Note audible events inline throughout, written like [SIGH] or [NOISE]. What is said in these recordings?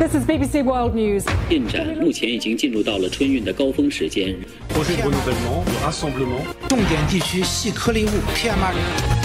This is BBC World News. 进展目前已经进入到了春运的高峰时间。 projet de renouvellement, de rassemblement. 重点地区细颗粒物 PM2.5。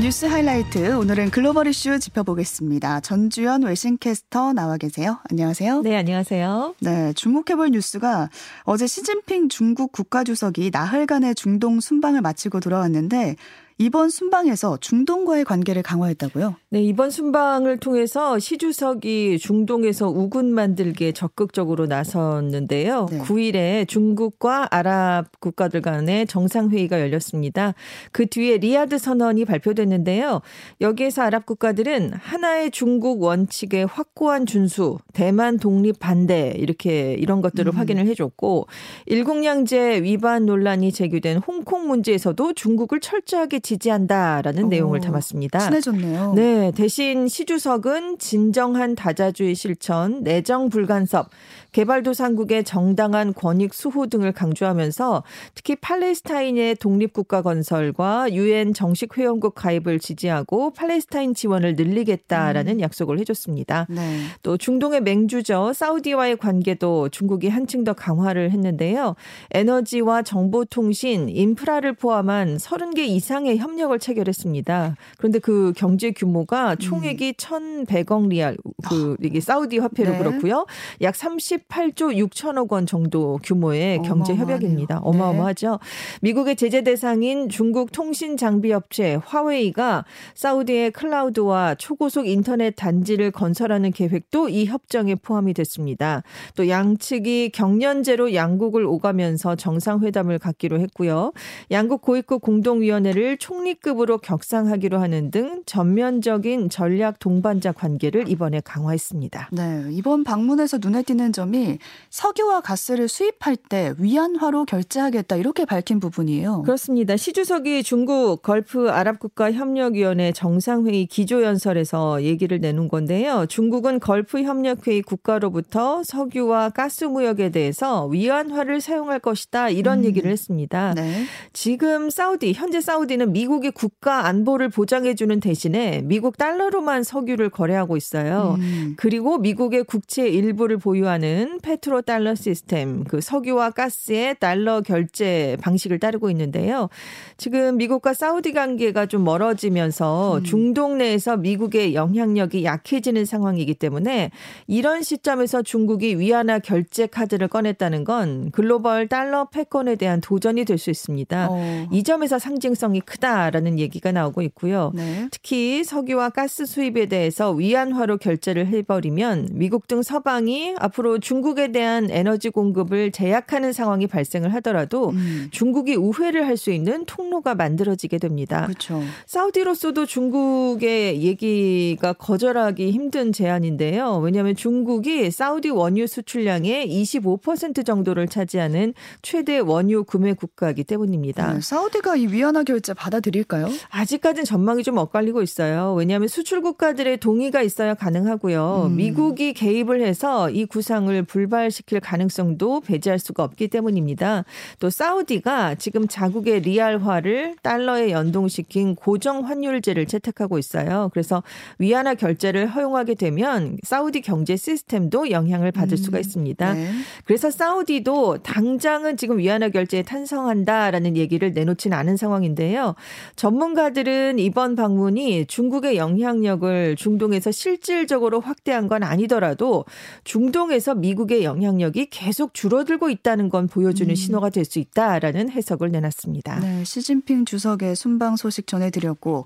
뉴스 하이라이트 오늘은 글로벌 이슈 짚어보겠습니다. 전주현 외신캐스터 나와 계세요. 안녕하세요. 네, 안녕하세요. 네, 주목해볼 뉴스가 어제 시진핑 중국 국가주석이 나흘간의 중동 순방을 마치고 돌아왔는데 이번 순방에서 중동과의 관계를 강화했다고요? 네, 이번 순방을 통해서 시 주석이 중동에서 우군 만들기에 적극적으로 나섰는데요. 네. 9일에 중국과 아랍 국가들 간의 정상회의가 열렸습니다. 그 뒤에 리야드 선언이 발표됐는데요. 여기에서 아랍 국가들은 하나의 중국 원칙의 확고한 준수, 대만 독립 반대 이렇게 이런 것들을 확인을 해줬고 일국양제 위반 논란이 제기된 홍콩 문제에서도 중국을 철저하게 지지한다라는 오, 내용을 담았습니다. 친해졌네요. 네, 대신 시 주석은 진정한 다자주의 실천, 내정 불간섭, 개발도상국의 정당한 권익 수호 등을 강조하면서 특히 팔레스타인의 독립국가 건설과 유엔 정식 회원국 가입을 지지하고 팔레스타인 지원을 늘리겠다라는 약속을 해줬습니다. 네. 또 중동의 맹주죠. 사우디와의 관계도 중국이 한층 더 강화를 했는데요. 에너지와 정보통신, 인프라를 포함한 30개 이상의 협력을 체결했습니다. 그런데 그 경제 규모가 총액이 1,100억 리알, 그 이게 사우디 화폐로 네. 그렇고요. 약 38조 6천억 원 정도 규모의 경제. 협약입니다. 네. 어마어마하죠. 미국의 제재 대상인 중국 통신 장비 업체 화웨이가 사우디의 클라우드와 초고속 인터넷 단지를 건설하는 계획도 이 협정에 포함이 됐습니다. 또 양측이 경련제로 양국을 오가면서 정상회담을 갖기로 했고요. 양국 고위급 공동위원회를 총리급으로 격상하기로 하는 등 전면적인 전략 동반자 관계를 이번에 강화했습니다. 네, 이번 방문에서 눈에 띄는 점이 석유와 가스를 수입할 때 위안화로 결제하겠다 이렇게 밝힌 부분이에요. 그렇습니다. 시 주석이 중국 걸프 아랍 국가 협력위원회 정상회의 기조연설에서 얘기를 내놓은 건데요. 중국은 걸프 협력회의 국가로부터 석유와 가스 무역에 대해서 위안화를 사용할 것이다 이런 얘기를 했습니다. 네. 지금 사우디 현재 사우디는 미국의 국가 안보를 보장해주는 대신에 미국 달러로만 석유를 거래하고 있어요. 음. 그리고 미국의 국채 일부를 보유하는 페트로 달러 시스템, 그 석유와 가스의 달러 결제 방식을 따르고 있는데요. 지금 미국과 사우디 관계가 좀 멀어지면서 중동 내에서 미국의 영향력이 약해지는 상황이기 때문에 이런 시점에서 중국이 위안화 결제 카드를 꺼냈다는 건 글로벌 달러 패권에 대한 도전이 될 수 있습니다. 어. 이 점에서 상징성이 크다라는 얘기가 나오고 있고요. 네. 특히 석유와 가스 수입에 대해서 위안화로 결제 를 해버리면 미국 등 서방이 앞으로 중국에 대한 에너지 공급을 제약하는 상황이 발생을 하더라도 음. 중국이 우회를 할 수 있는 통로가 만들어지게 됩니다. 그렇죠. 사우디로서도 중국의 얘기가 거절하기 힘든 제안인데요. 왜냐하면 중국이 사우디 원유 수출량의 25% 정도를 차지하는 최대 원유 구매 국가이기 때문입니다. 네, 사우디가 이 위안화 결제 받아들일까요? 아직까지는 전망이 좀 엇갈리고 있어요. 왜냐하면 수출 국가들의 동의가 있어야 가능하고 요. 음. 미국이 개입을 해서 이 구상을 불발시킬 가능성도 배제할 수가 없기 때문입니다. 또 사우디가 지금 자국의 리알화를 달러에 연동시킨 고정 환율제를 채택하고 있어요. 그래서 위안화 결제를 허용하게 되면 사우디 경제 시스템도 영향을 받을 수가 있습니다. 네. 그래서 사우디도 당장은 지금 위안화 결제에 찬성한다라는 얘기를 내놓지는 않은 상황인데요. 전문가들은 이번 방문이 중국의 영향력을 중동에서 실질적으로 확대한 건 아니더라도 중동에서 미국의 영향력이 계속 줄어들고 있다는 건 보여주는 신호가 될 수 있다라는 해석을 내놨습니다. 네, 시진핑 주석의 순방 소식 전해드렸고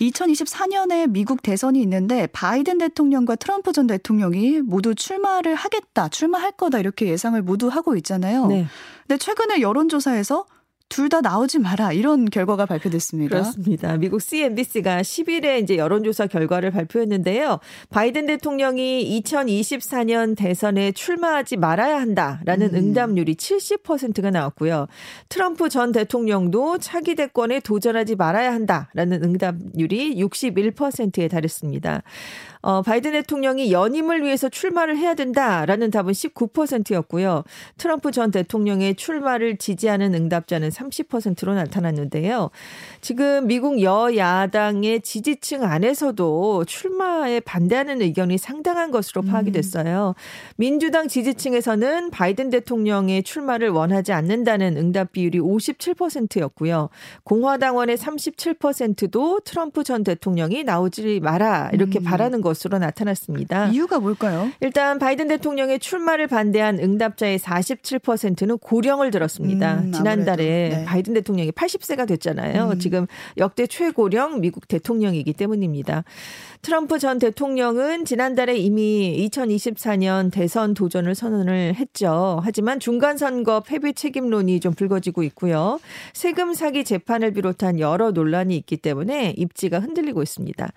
2024년에 미국 대선이 있는데 바이든 대통령과 트럼프 전 대통령이 모두 출마를 하겠다, 출마할 거다 이렇게 예상을 모두 하고 있잖아요. 네. 근데 최근에 여론조사에서 둘 다 나오지 마라 이런 결과가 발표됐습니다. 그렇습니다. 미국 CNBC가 10일에 이제 여론조사 결과를 발표했는데요. 바이든 대통령이 2024년 대선에 출마하지 말아야 한다라는 음. 응답률이 70%가 나왔고요. 트럼프 전 대통령도 차기 대권에 도전하지 말아야 한다라는 응답률이 61%에 달했습니다. 어, 바이든 대통령이 연임을 위해서 출마를 해야 된다라는 답은 19%였고요. 트럼프 전 대통령의 출마를 지지하는 응답자는 30%로 나타났는데요. 지금 미국 여야당의 지지층 안에서도 출마에 반대하는 의견이 상당한 것으로 파악이 음. 됐어요. 민주당 지지층에서는 바이든 대통령의 출마를 원하지 않는다는 응답 비율이 57%였고요. 공화당원의 37%도 트럼프 전 대통령이 나오지 마라 이렇게 음. 바라는 것으로 나타났습니다. 이유가 뭘까요? 일단 바이든 대통령의 출마를 반대한 응답자의 47%는 고령을 들었습니다. 음, 지난달에 네. 바이든 대통령이 80세가 됐잖아요. 음. 지금 역대 최고령 미국 대통령이기 때문입니다. 트럼프 전 대통령은 지난달에 이미 2024년 대선 도전을 선언을 했죠. 하지만 중간선거 패배 책임론이 좀 불거지고 있고요. 세금 사기 재판을 비롯한 여러 논란이 있기 때문에 입지가 흔들리고 있습니다.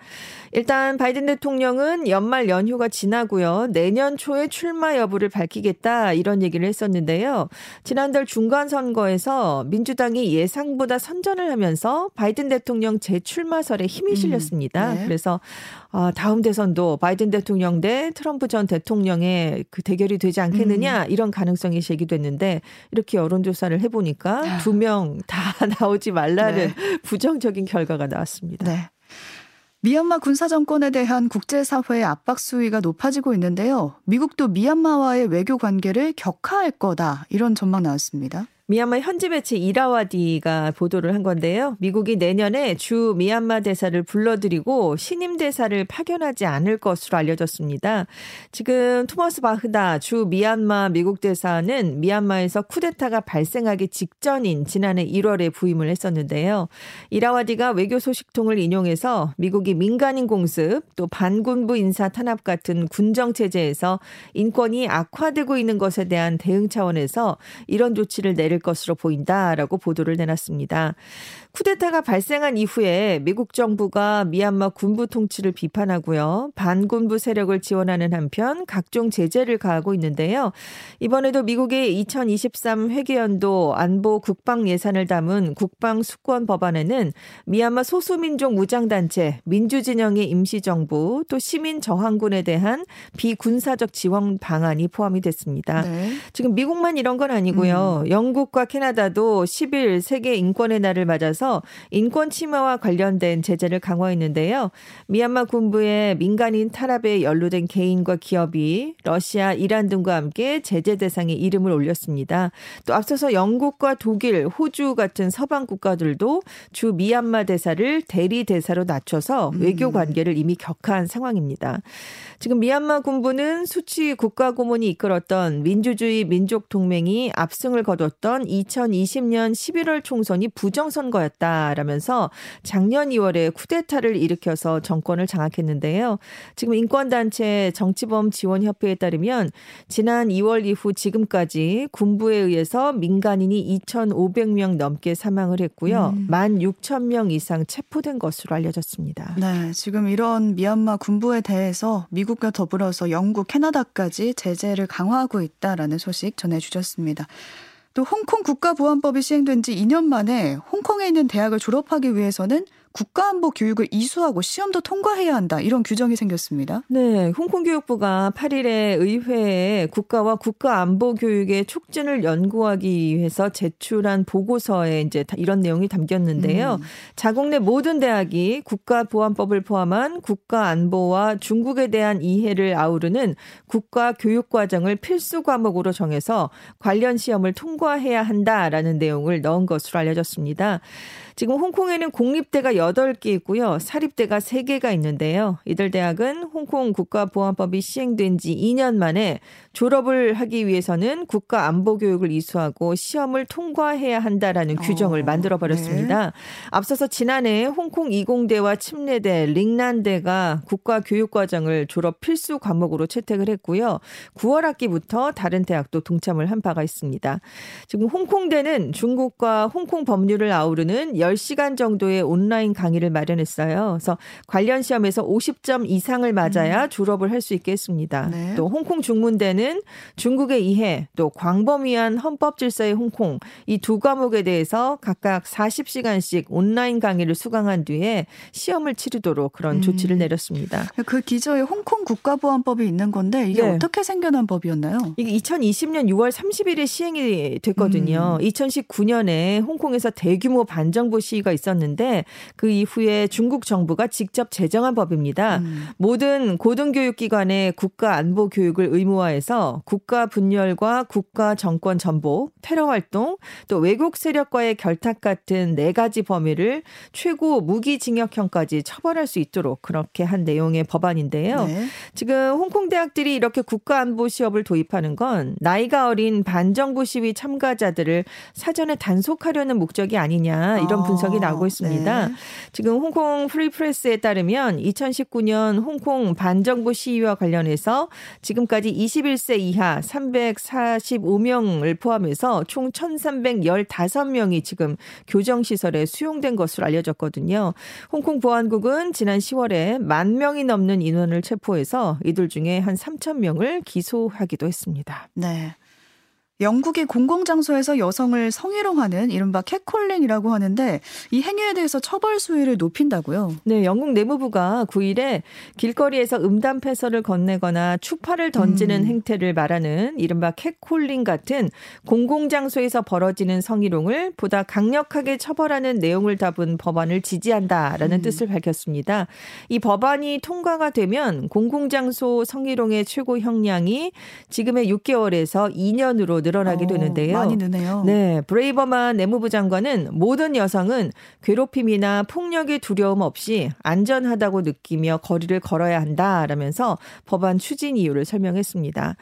일단 바이든 대통령은 연말 연휴가 지나고요. 내년 초에 출마 여부를 밝히겠다 이런 얘기를 했었는데요. 지난달 중간선거에서 민주당이 예상보다 선전을 하면서 바이든 대통령 재출마설에 힘이 음, 실렸습니다. 음, 네. 그래서 아, 다음 대선도 바이든 대통령 대 트럼프 전 대통령의 그 대결이 되지 않겠느냐 음. 이런 가능성이 제기됐는데 이렇게 여론조사를 해보니까 아. 두명 다 [LAUGHS] 나오지 말라는 네. 부정적인 결과가 나왔습니다. 네. 미얀마 군사 정권에 대한 국제 사회의 압박 수위가 높아지고 있는데요. 미국도 미얀마와의 외교 관계를 격화할 거다 이런 전망 나왔습니다. 미얀마 현지 매체 이라와디가 보도를 한 건데요. 미국이 내년에 주 미얀마 대사를 불러들이고 신임 대사를 파견하지 않을 것으로 알려졌습니다. 지금 토머스 바흐다 주 미얀마 미국 대사는 미얀마에서 쿠데타가 발생하기 직전인 지난해 1월에 부임을 했었는데요. 이라와디가 외교 소식통을 인용해서 미국이 민간인 공습 또 반군부 인사 탄압 같은 군정 체제에서 인권이 악화되고 있는 것에 대한 대응 차원에서 이런 조치를 내릴 될 것으로 보인다라고 보도를 내놨습니다. 쿠데타가 발생한 이후에 미국 정부가 미얀마 군부 통치를 비판하고요. 반군부 세력을 지원하는 한편 각종 제재를 가하고 있는데요. 이번에도 미국의 2023 회계연도 안보 국방 예산을 담은 국방 수권 법안에는 미얀마 소수민족 무장단체, 민주진영의 임시정부, 또 시민 저항군에 대한 비군사적 지원 방안이 포함이 됐습니다. 네. 지금 미국만 이런 건 아니고요. 음. 영국과 캐나다도 10일 세계 인권의 날을 맞아서 따라서 인권 침해와 관련된 제재를 강화했는데요. 미얀마 군부의 민간인 탄압에 연루된 개인과 기업이 러시아, 이란 등과 함께 제재 대상에 이름을 올렸습니다. 또 앞서서 영국과 독일, 호주 같은 서방 국가들도 주 미얀마 대사를 대리 대사로 낮춰서 외교 음. 관계를 이미 격화한 상황입니다. 지금 미얀마 군부는 수치 국가 고문이 이끌었던 민주주의 민족 동맹이 압승을 거뒀던 2020년 11월 총선이 부정선거였 있었다라면서 작년 2월에 쿠데타를 일으켜서 정권을 장악했는데요. 지금 인권단체 정치범 지원협회에 따르면 지난 2월 이후 지금까지 군부에 의해서 민간인이 2,500명 넘게 사망을 했고요. 음. 16,000명 이상 체포된 것으로 알려졌습니다. 네, 지금 이런 미얀마 군부에 대해서 미국과 더불어서 영국, 캐나다까지 제재를 강화하고 있다라는 소식 전해주셨습니다. 또 홍콩 국가보안법이 시행된 지 2년 만에 홍콩에 있는 대학을 졸업하기 위해서는 국가안보 교육을 이수하고 시험도 통과해야 한다. 이런 규정이 생겼습니다. 네. 홍콩 교육부가 8일에 의회에 국가와 국가안보 교육의 촉진을 연구하기 위해서 제출한 보고서에 이제 이런 내용이 담겼는데요. 음. 자국 내 모든 대학이 국가보안법을 포함한 국가안보와 중국에 대한 이해를 아우르는 국가 교육 과정을 필수 과목으로 정해서 관련 시험을 통과해야 한다라는 내용을 넣은 것으로 알려졌습니다. 지금 홍콩에는 공립대가 8개 있고요. 사립대가 3개가 있는데요. 이들 대학은 홍콩 국가보안법이 시행된 지 2년 만에 졸업을 하기 위해서는 국가안보교육을 이수하고 시험을 통과해야 한다라는 어, 규정을 만들어 버렸습니다. 네. 앞서서 지난해 홍콩 이공대와 침례대, 링난대가 국가교육과정을 졸업 필수 과목으로 채택을 했고요. 9월 학기부터 다른 대학도 동참을 한 바가 있습니다. 지금 홍콩대는 중국과 홍콩 법률을 아우르는 10시간 정도의 온라인 강의를 마련했어요. 그래서 관련 시험에서 50점 이상을 맞아야 음. 졸업을 할 수 있게 했습니다. 네. 또 홍콩 중문대는 중국의 이해, 또 광범위한 헌법 질서의 홍콩 이 두 과목에 대해서 각각 40시간씩 온라인 강의를 수강한 뒤에 시험을 치르도록 그런 음. 조치를 내렸습니다. 그 기저에 홍콩 국가보안법이 있는 건데 이게 네. 어떻게 생겨난 법이었나요? 이게 2020년 6월 30일에 시행이 됐거든요. 음. 2019년에 홍콩에서 대규모 반정부 시위가 있었는데 그 이후에 중국 정부가 직접 제정한 법입니다. 음. 모든 고등교육기관의 국가 안보 교육을 의무화해서 국가 분열과 국가 정권 전복, 테러 활동, 또 외국 세력과의 결탁 같은 네 가지 범위를 최고 무기징역형까지 처벌할 수 있도록 그렇게 한 내용의 법안인데요. 네. 지금 홍콩 대학들이 이렇게 국가 안보 시험을 도입하는 건 나이가 어린 반정부 시위 참가자들을 사전에 단속하려는 목적이 아니냐 이런 분석이 나오고 있습니다. 네. 지금 홍콩 Free Press에 따르면 2019년 홍콩 반정부 시위와 관련해서 지금까지 21세 이하 345명을 포함해서 총 1,315명이 지금 교정시설에 수용된 것으로 알려졌거든요. 홍콩 보안국은 지난 10월에 만 명이 넘는 인원을 체포해서 이들 중에 한 3천 명을 기소하기도 했습니다. 네. 영국이 공공장소에서 여성을 성희롱하는 이른바 catcalling이라고 하는데 이 행위에 대해서 처벌 수위를 높인다고요? 네, 영국 내무부가 9일에 길거리에서 음담 패설을 건네거나 추파를 던지는 음. 행태를 말하는 이른바 catcalling 같은 공공장소에서 벌어지는 성희롱을 보다 강력하게 처벌하는 내용을 담은 법안을 지지한다라는 음. 뜻을 밝혔습니다. 이 법안이 통과가 되면 공공장소 성희롱의 최고 형량이 지금의 6개월에서 2년으로 늘어나게 어, 되는데요. 많이 느네요. 네, 브레이버만 내무부 장관은 모든 여성은 괴롭힘이나 폭력의 두려움 없이 안전하다고 느끼며 거리를 걸어야 한다라면서 법안 추진 이유를 설명했습니다.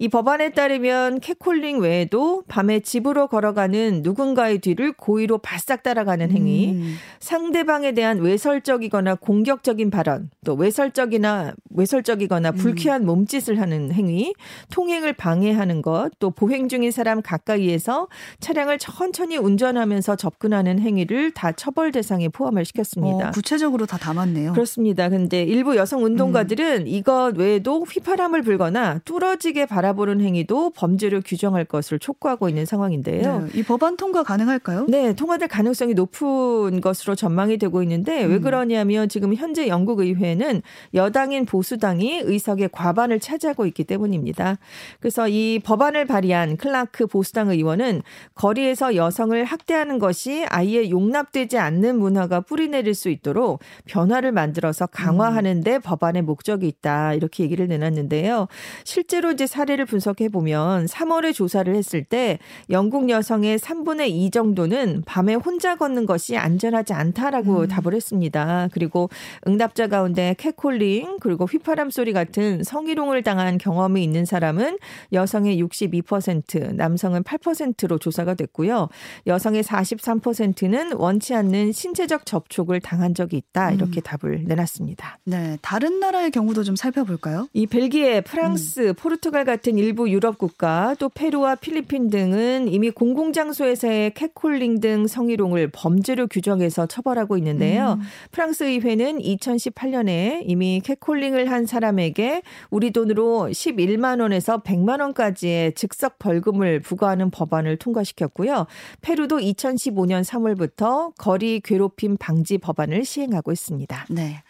이 법안에 따르면 캐콜링 외에도 밤에 집으로 걸어가는 누군가의 뒤를 고의로 바싹 따라가는 행위, 음. 상대방에 대한 외설적이거나 공격적인 발언, 또 외설적이나 외설적이거나 음. 불쾌한 몸짓을 하는 행위, 통행을 방해하는 것, 또 보행 중인 사람 가까이에서 차량을 천천히 운전하면서 접근하는 행위를 다 처벌 대상에 포함을 시켰습니다. 어, 구체적으로 다 담았네요. 그렇습니다. 근데 일부 여성 운동가들은 음. 이것 외에도 휘파람을 불거나 뚫어지게 바라보는 행위도 범죄로 규정할 것을 촉구하고 있는 상황인데요. 네, 이 법안 통과 가능할까요? 네, 통과될 가능성이 높은 것으로 전망이 되고 있는데 음. 왜 그러냐면 지금 현재 영국 의회는 여당인 보수당이 의석의 과반을 차지하고 있기 때문입니다. 그래서 이 법안을 발의한 클라크 보수당 의원은 거리에서 여성을 학대하는 것이 아예 용납되지 않는 문화가 뿌리내릴 수 있도록 변화를 만들어서 강화하는데 음. 법안의 목적이 있다 이렇게 얘기를 내놨는데요. 실제로 이제 사례를 분석해 보면 3월에 조사를 했을 때 영국 여성의 3분의 2 정도는 밤에 혼자 걷는 것이 안전하지 않다라고 음. 답을 했습니다. 그리고 응답자 가운데 캣콜링 그리고 휘파람 소리 같은 성희롱을 당한 경험이 있는 사람은 여성의 62% 8%, 남성은 8%로 조사가 됐고요. 여성의 43%는 원치 않는 신체적 접촉을 당한 적이 있다. 이렇게 음. 답을 내놨습니다. 네. 다른 나라의 경우도 좀 살펴볼까요? 이 벨기에, 프랑스, 음. 포르투갈 같은 일부 유럽 국가 또 페루와 필리핀 등은 이미 공공장소에서의 캣콜링 등 성희롱을 범죄로 규정해서 처벌하고 있는데요. 음. 프랑스 의회는 2018년에 이미 캣콜링을 한 사람에게 우리 돈으로 11만 원에서 100만 원까지의 즉석 벌금 벌금을 부과하는 법안을 통과시켰고요. 페루도 2015년 3월부터 거리 괴롭힘 방지 법안을 시행하고 있습니다. 네.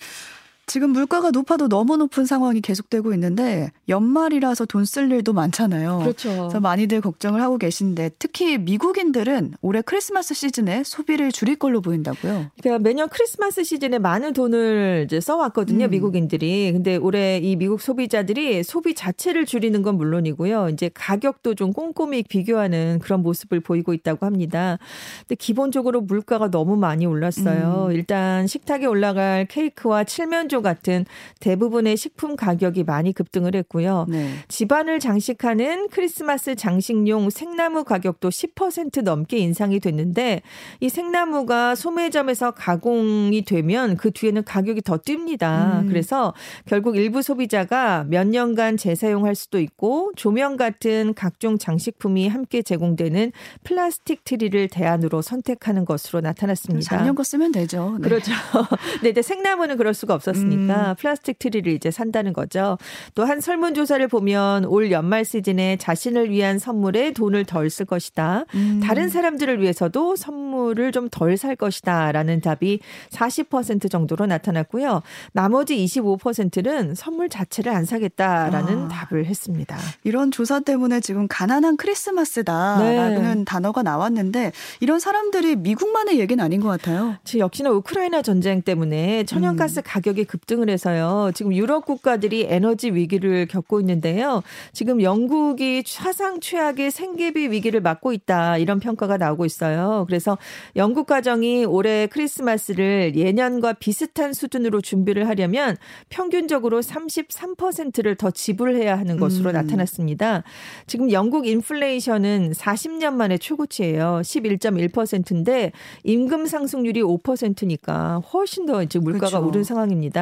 지금 물가가 높아도 너무 높은 상황이 계속되고 있는데 연말이라서 돈 쓸 일도 많잖아요. 그렇죠. 그래서 많이들 걱정을 하고 계신데 특히 미국인들은 올해 크리스마스 시즌에 소비를 줄일 걸로 보인다고요. 그러니까 매년 크리스마스 시즌에 많은 돈을 이제 써왔거든요. 음. 미국인들이. 근데 올해 이 미국 소비자들이 소비 자체를 줄이는 건 물론이고요. 이제 가격도 좀 꼼꼼히 비교하는 그런 모습을 보이고 있다고 합니다. 근데 기본적으로 물가가 너무 많이 올랐어요. 음. 일단 식탁에 올라갈 케이크와 칠면 칠면조 같은 대부분의 식품 가격이 많이 급등을 했고요. 네. 집안을 장식하는 크리스마스 장식용 생나무 가격도 10% 넘게 인상이 됐는데 이 생나무가 소매점에서 가공이 되면 그 뒤에는 가격이 더 뜁니다. 음. 그래서 결국 일부 소비자가 몇 년간 재사용할 수도 있고 조명 같은 각종 장식품이 함께 제공되는 플라스틱 트리를 대안으로 선택하는 것으로 나타났습니다. 작년 거 쓰면 되죠. 네. 그렇죠. [LAUGHS] 네, 이제 생나무는 그럴 수가 없었 으니까 음. 플라스틱 트리를 이제 산다는 거죠. 또 한 설문조사를 보면 올 연말 시즌에 자신을 위한 선물에 돈을 덜 쓸 것이다. 음. 다른 사람들을 위해서도 선물을 좀 덜 살 것이다 라는 답이 40% 정도로 나타났고요. 나머지 25%는 선물 자체를 안 사겠다라는 아. 답을 했습니다. 이런 조사 때문에 지금 가난한 크리스마스다라는 네. 단어가 나왔는데 이런 사람들이 미국만의 얘기는 아닌 것 같아요. 역시나 우크라이나 전쟁 때문에 천연가스 음. 가격이 급등을 해서요. 지금 유럽 국가들이 에너지 위기를 겪고 있는데요. 지금 영국이 사상 최악의 생계비 위기를 맞고 있다 이런 평가가 나오고 있어요. 그래서 영국 가정이 올해 크리스마스를 예년과 비슷한 수준으로 준비를 하려면 평균적으로 33%를 더 지불해야 하는 것으로 음. 나타났습니다. 지금 영국 인플레이션은 40년 만에 최고치예요. 11.1%인데 임금 상승률이 5%니까 훨씬 더 이제 물가가 그렇죠. 오른 상황입니다.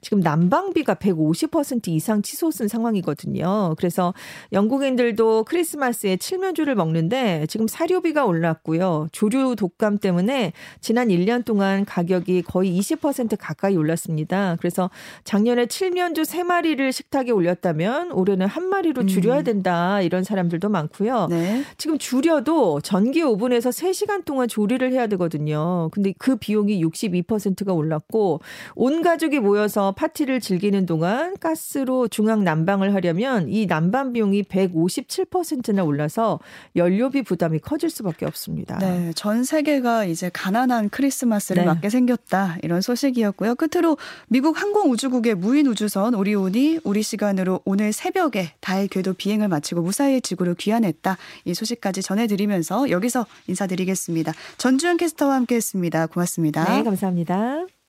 지금 난방비가 150% 이상 치솟은 상황이거든요. 그래서 영국인들도 크리스마스에 칠면조를 먹는데 지금 사료비가 올랐고요. 조류 독감 때문에 지난 1년 동안 가격이 거의 20% 가까이 올랐습니다. 그래서 작년에 칠면조 3마리를 식탁에 올렸다면 올해는 한 마리로 줄여야 음. 된다. 이런 사람들도 많고요. 네. 지금 줄여도 전기 오븐에서 3시간 동안 조리를 해야 되거든요. 근데 그 비용이 62%가 올랐고 온 가족이 모여서 파티를 즐기는 동안 가스로 중앙 난방을 하려면 이 난방 비용이 157%나 올라서 연료비 부담이 커질 수밖에 없습니다. 네, 전 세계가 이제 가난한 크리스마스를 네. 맞게 생겼다 이런 소식이었고요. 끝으로 미국 항공우주국의 무인 우주선 오리온이 우리 시간으로 오늘 새벽에 달 궤도 비행을 마치고 무사히 지구로 귀환했다. 이 소식까지 전해드리면서 여기서 인사드리겠습니다. 전주현 캐스터와 함께했습니다. 고맙습니다. 네, 감사합니다.